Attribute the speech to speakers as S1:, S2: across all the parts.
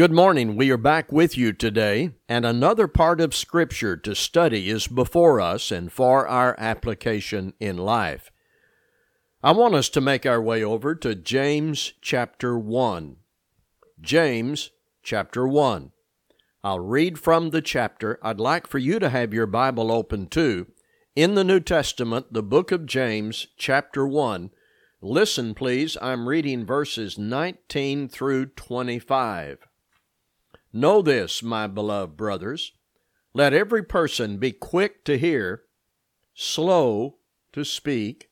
S1: Good morning. We are back with you today, and another part of Scripture to study is before us and for our application in life. I want us to make our way over to James chapter 1. James chapter 1. I'll read from the chapter. I'd like for you to have your Bible open too. In the New Testament, the book of James, chapter 1. Listen, please. I'm reading verses 19 through 25. Know this, my beloved brothers. Let every person be quick to hear, slow to speak,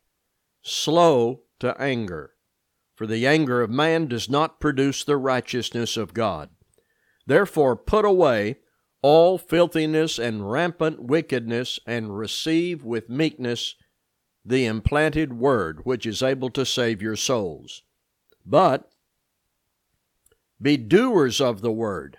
S1: slow to anger. For the anger of man does not produce the righteousness of God. Therefore, put away all filthiness and rampant wickedness, and receive with meekness the implanted word, which is able to save your souls. But be doers of the word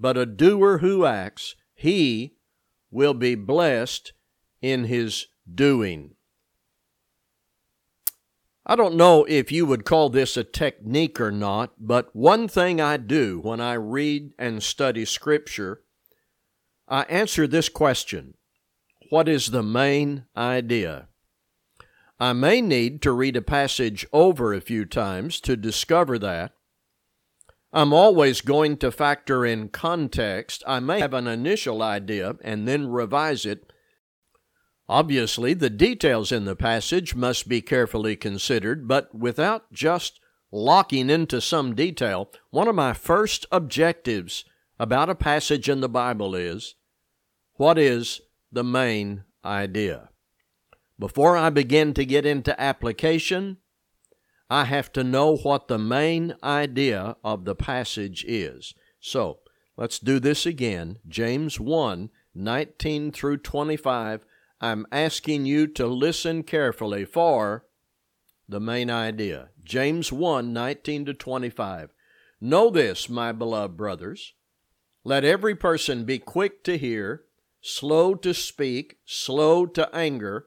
S1: but a doer who acts, he will be blessed in his doing. I don't know if you would call this a technique or not, but one thing I do when I read and study Scripture, I answer this question What is the main idea? I may need to read a passage over a few times to discover that, I'm always going to factor in context. I may have an initial idea and then revise it. Obviously, the details in the passage must be carefully considered, but without just locking into some detail, one of my first objectives about a passage in the Bible is what is the main idea? Before I begin to get into application, I have to know what the main idea of the passage is. So, let's do this again. James 1 19 through 25. I'm asking you to listen carefully for the main idea. James 1 19 to 25. Know this, my beloved brothers. Let every person be quick to hear, slow to speak, slow to anger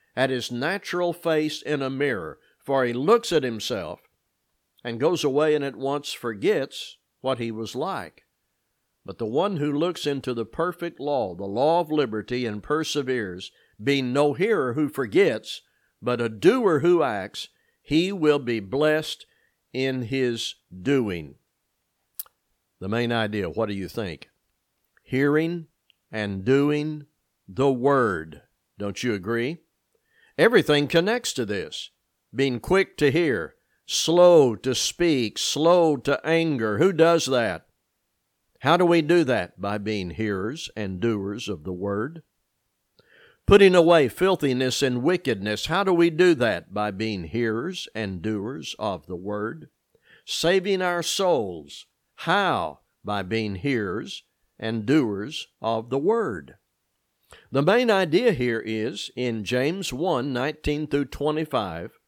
S1: at his natural face in a mirror, for he looks at himself and goes away and at once forgets what he was like. But the one who looks into the perfect law, the law of liberty, and perseveres, being no hearer who forgets, but a doer who acts, he will be blessed in his doing. The main idea, what do you think? Hearing and doing the Word. Don't you agree? Everything connects to this. Being quick to hear, slow to speak, slow to anger. Who does that? How do we do that? By being hearers and doers of the word. Putting away filthiness and wickedness. How do we do that? By being hearers and doers of the word. Saving our souls. How? By being hearers and doers of the word. The main idea here is in James 1 19 through 25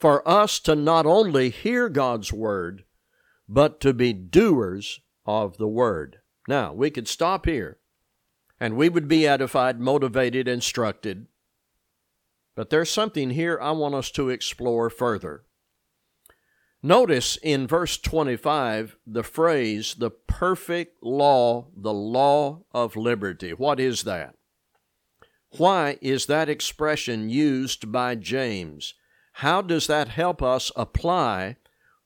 S1: for us to not only hear God's word, but to be doers of the word. Now, we could stop here and we would be edified, motivated, instructed. But there's something here I want us to explore further. Notice in verse 25 the phrase, the perfect law, the law of liberty. What is that? Why is that expression used by James? How does that help us apply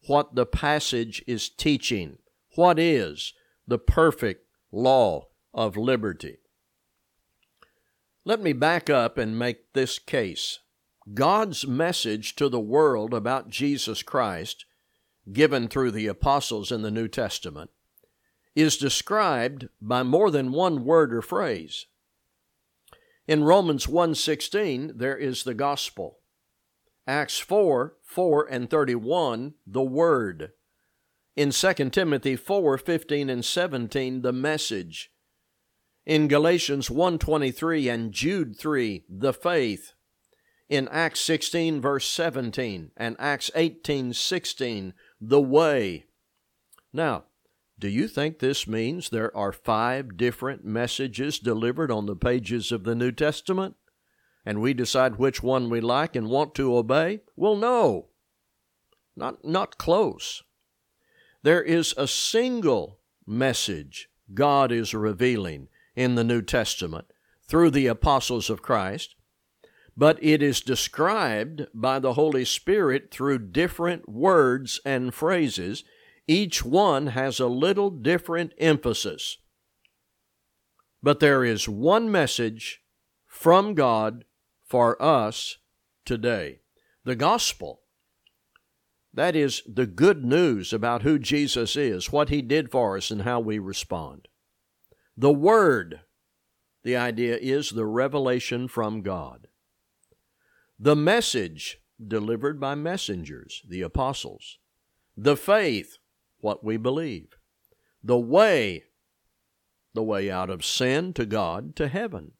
S1: what the passage is teaching? What is the perfect law of liberty. Let me back up and make this case. God's message to the world about Jesus Christ, given through the apostles in the New Testament, is described by more than one word or phrase. In Romans 1:16 there is the gospel. Acts 4, 4 and 31, the word. In 2 Timothy 4, 15 and 17, the message. In Galatians 1:23 and Jude 3, the faith. In Acts 16 verse 17 and Acts 18:16, the way. Now, do you think this means there are five different messages delivered on the pages of the New Testament? And we decide which one we like and want to obey? Well, no. Not, not close. There is a single message God is revealing in the New Testament through the apostles of Christ, but it is described by the Holy Spirit through different words and phrases each one has a little different emphasis. But there is one message from God for us today the gospel. That is the good news about who Jesus is, what he did for us, and how we respond. The Word, the idea is the revelation from God. The message delivered by messengers, the apostles. The faith, what we believe. The way, the way out of sin to God to heaven.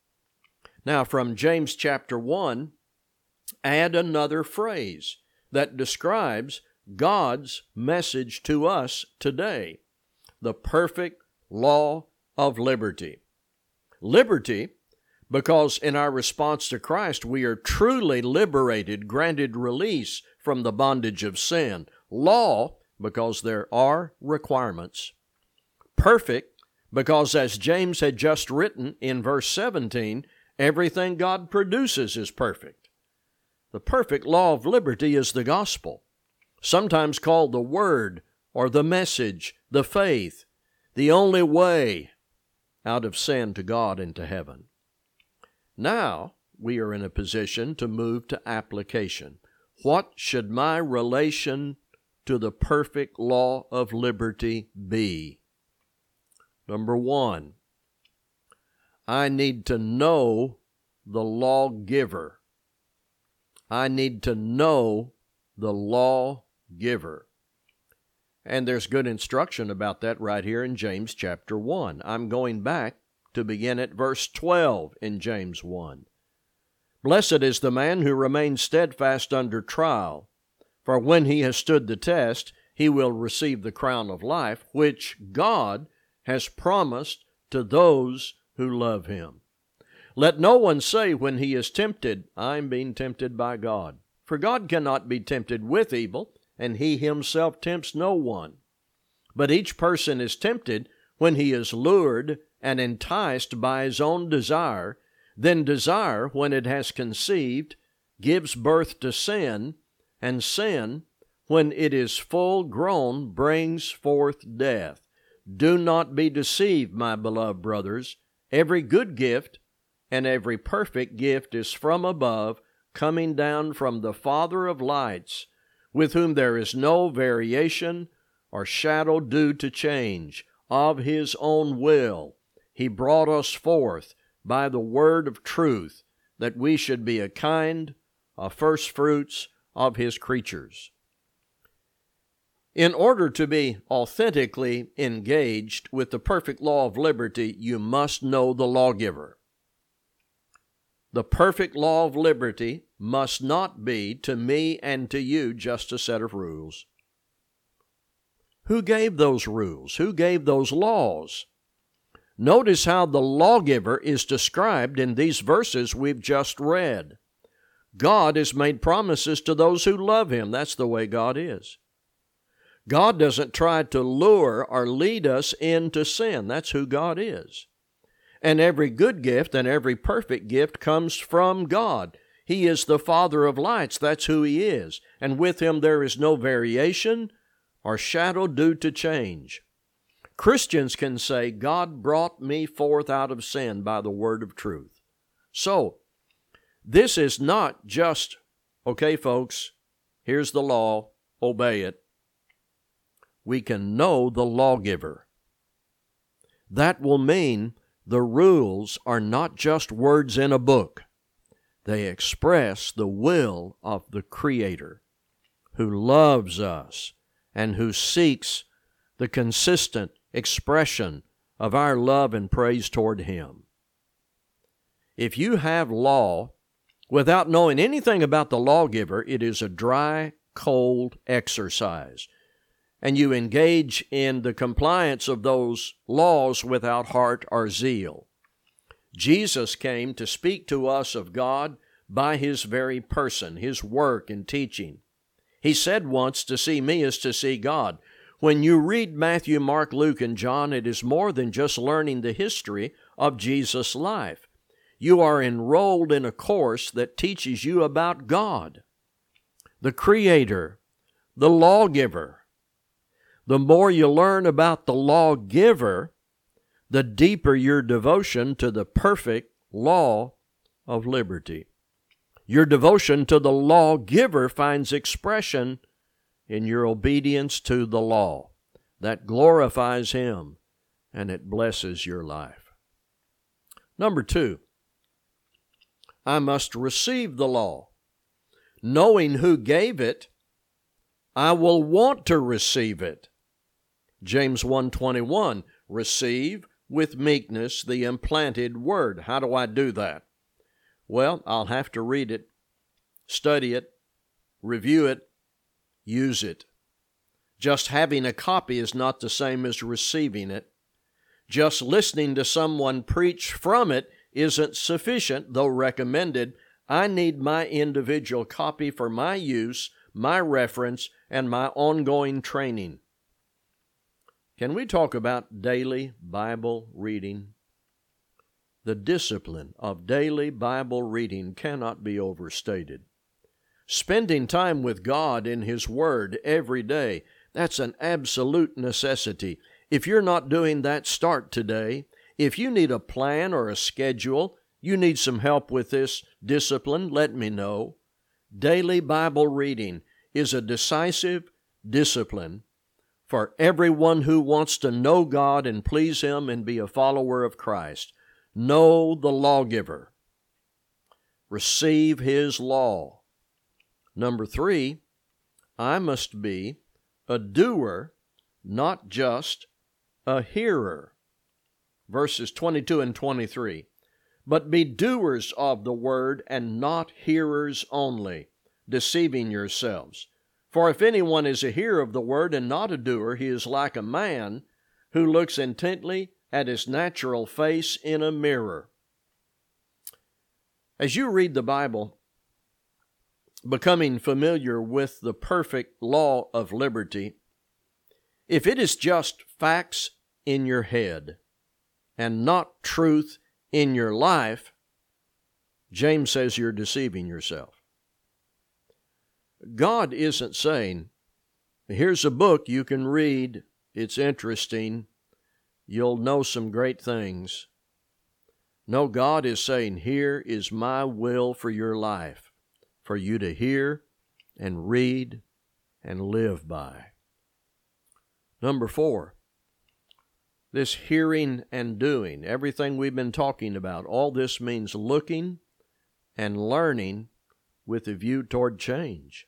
S1: Now, from James chapter 1, add another phrase that describes God's message to us today the perfect law of liberty. Liberty, because in our response to Christ we are truly liberated, granted release from the bondage of sin. Law, because there are requirements. Perfect, because as James had just written in verse 17, everything God produces is perfect. The perfect law of liberty is the gospel, sometimes called the Word or the message, the faith, the only way out of sin to God and to heaven. Now we are in a position to move to application. What should my relation to the perfect law of liberty be? Number one, I need to know the lawgiver. I need to know the lawgiver. And there's good instruction about that right here in James chapter 1. I'm going back to begin at verse 12 in James 1. Blessed is the man who remains steadfast under trial for when he has stood the test, he will receive the crown of life, which God has promised to those who love him. Let no one say when he is tempted, I'm being tempted by God. For God cannot be tempted with evil, and he himself tempts no one. But each person is tempted when he is lured and enticed by his own desire. Then desire, when it has conceived, gives birth to sin and sin, when it is full grown, brings forth death. Do not be deceived, my beloved brothers. Every good gift and every perfect gift is from above, coming down from the Father of lights, with whom there is no variation or shadow due to change. Of his own will, he brought us forth by the word of truth, that we should be a kind of first fruits of his creatures. In order to be authentically engaged with the perfect law of liberty, you must know the lawgiver. The perfect law of liberty must not be to me and to you just a set of rules. Who gave those rules? Who gave those laws? Notice how the lawgiver is described in these verses we've just read. God has made promises to those who love Him. That's the way God is. God doesn't try to lure or lead us into sin. That's who God is. And every good gift and every perfect gift comes from God. He is the Father of lights. That's who He is. And with Him there is no variation or shadow due to change. Christians can say, God brought me forth out of sin by the word of truth. So, this is not just, okay, folks, here's the law, obey it. We can know the lawgiver. That will mean the rules are not just words in a book, they express the will of the Creator who loves us and who seeks the consistent expression of our love and praise toward Him. If you have law without knowing anything about the lawgiver, it is a dry, cold exercise. And you engage in the compliance of those laws without heart or zeal. Jesus came to speak to us of God by His very person, His work and teaching. He said once, To see me is to see God. When you read Matthew, Mark, Luke, and John, it is more than just learning the history of Jesus' life. You are enrolled in a course that teaches you about God, the Creator, the lawgiver. The more you learn about the lawgiver, the deeper your devotion to the perfect law of liberty. Your devotion to the lawgiver finds expression in your obedience to the law. That glorifies Him and it blesses your life. Number two, I must receive the law. Knowing who gave it, I will want to receive it. James 1:21 receive with meekness the implanted word. How do I do that? Well, I'll have to read it, study it, review it, use it. Just having a copy is not the same as receiving it. Just listening to someone preach from it isn't sufficient, though recommended. I need my individual copy for my use, my reference, and my ongoing training. Can we talk about daily Bible reading? The discipline of daily Bible reading cannot be overstated. Spending time with God in His Word every day, that's an absolute necessity. If you're not doing that, start today. If you need a plan or a schedule, you need some help with this discipline, let me know. Daily Bible reading is a decisive discipline for everyone who wants to know God and please Him and be a follower of Christ. Know the lawgiver. Receive His law. Number three, I must be a doer, not just a hearer. Verses 22 and 23. But be doers of the word and not hearers only, deceiving yourselves. For if anyone is a hearer of the word and not a doer, he is like a man who looks intently at his natural face in a mirror. As you read the Bible, becoming familiar with the perfect law of liberty, if it is just facts in your head and not truth in your life, James says you're deceiving yourself. God isn't saying, here's a book you can read, it's interesting, you'll know some great things. No, God is saying, here is my will for your life for you to hear and read and live by. Number four, this hearing and doing, everything we've been talking about, all this means looking and learning with a view toward change.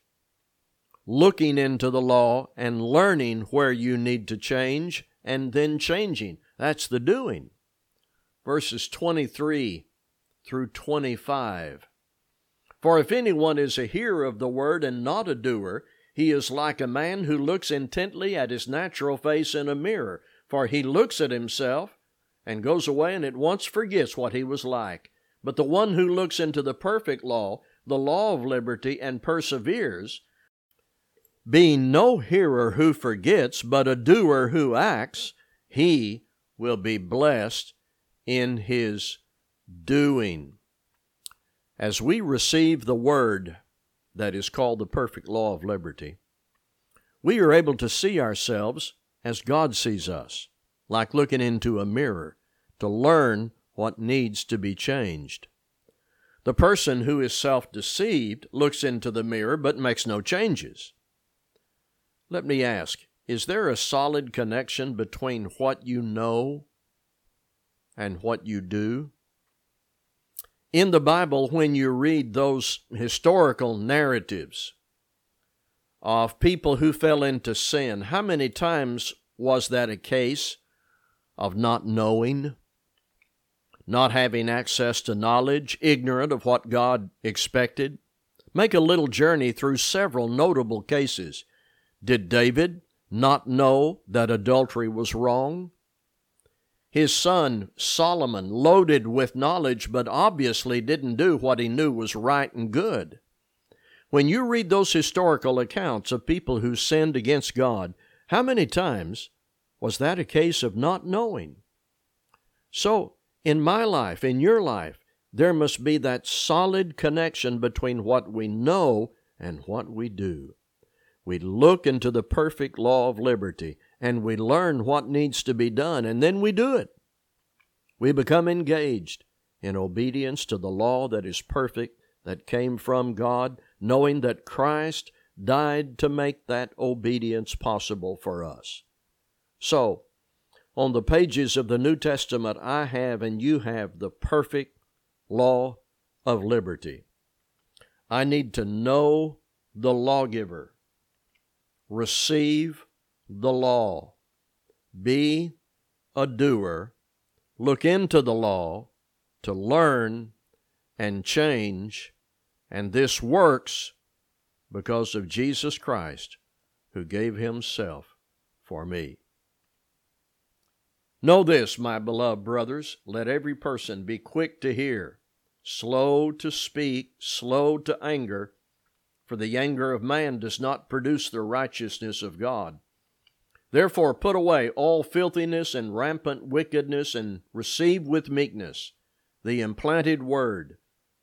S1: Looking into the law and learning where you need to change and then changing. That's the doing. Verses 23 through 25. For if anyone is a hearer of the word and not a doer, he is like a man who looks intently at his natural face in a mirror. For he looks at himself and goes away and at once forgets what he was like. But the one who looks into the perfect law, the law of liberty, and perseveres, being no hearer who forgets, but a doer who acts, he will be blessed in his doing. As we receive the word that is called the perfect law of liberty, we are able to see ourselves as God sees us. like looking into a mirror to learn what needs to be changed. The person who is self deceived looks into the mirror but makes no changes. Let me ask is there a solid connection between what you know and what you do? In the Bible, when you read those historical narratives of people who fell into sin, how many times was that a case of not knowing, not having access to knowledge, ignorant of what God expected? Make a little journey through several notable cases. Did David not know that adultery was wrong? His son Solomon, loaded with knowledge, but obviously didn't do what he knew was right and good. When you read those historical accounts of people who sinned against God, how many times was that a case of not knowing? So, in my life, in your life, there must be that solid connection between what we know and what we do. We look into the perfect law of liberty and we learn what needs to be done, and then we do it. We become engaged in obedience to the law that is perfect, that came from God, knowing that Christ died to make that obedience possible for us. So, on the pages of the New Testament, I have and you have the perfect law of liberty. I need to know the lawgiver receive the law, be a doer, look into the law to learn and change, and this works because of Jesus Christ who gave himself for me. Know this, my beloved brothers, let every person be quick to hear, slow to speak, slow to anger for the anger of man does not produce the righteousness of God. Therefore, put away all filthiness and rampant wickedness, and receive with meekness the implanted word,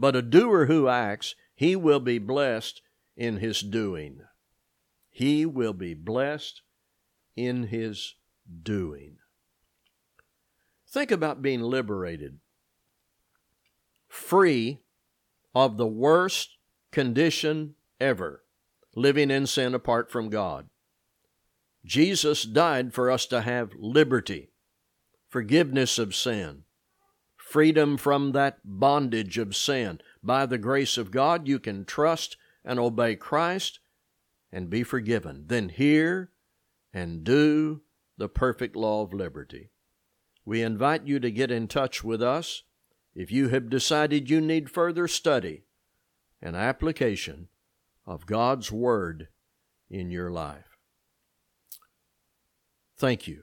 S1: but a doer who acts, he will be blessed in his doing. He will be blessed in his doing. Think about being liberated, free of the worst condition ever, living in sin apart from God. Jesus died for us to have liberty, forgiveness of sin, freedom from that bondage of sin. By the grace of God, you can trust and obey Christ and be forgiven. Then hear and do the perfect law of liberty. We invite you to get in touch with us if you have decided you need further study and application of God's Word in your life. Thank you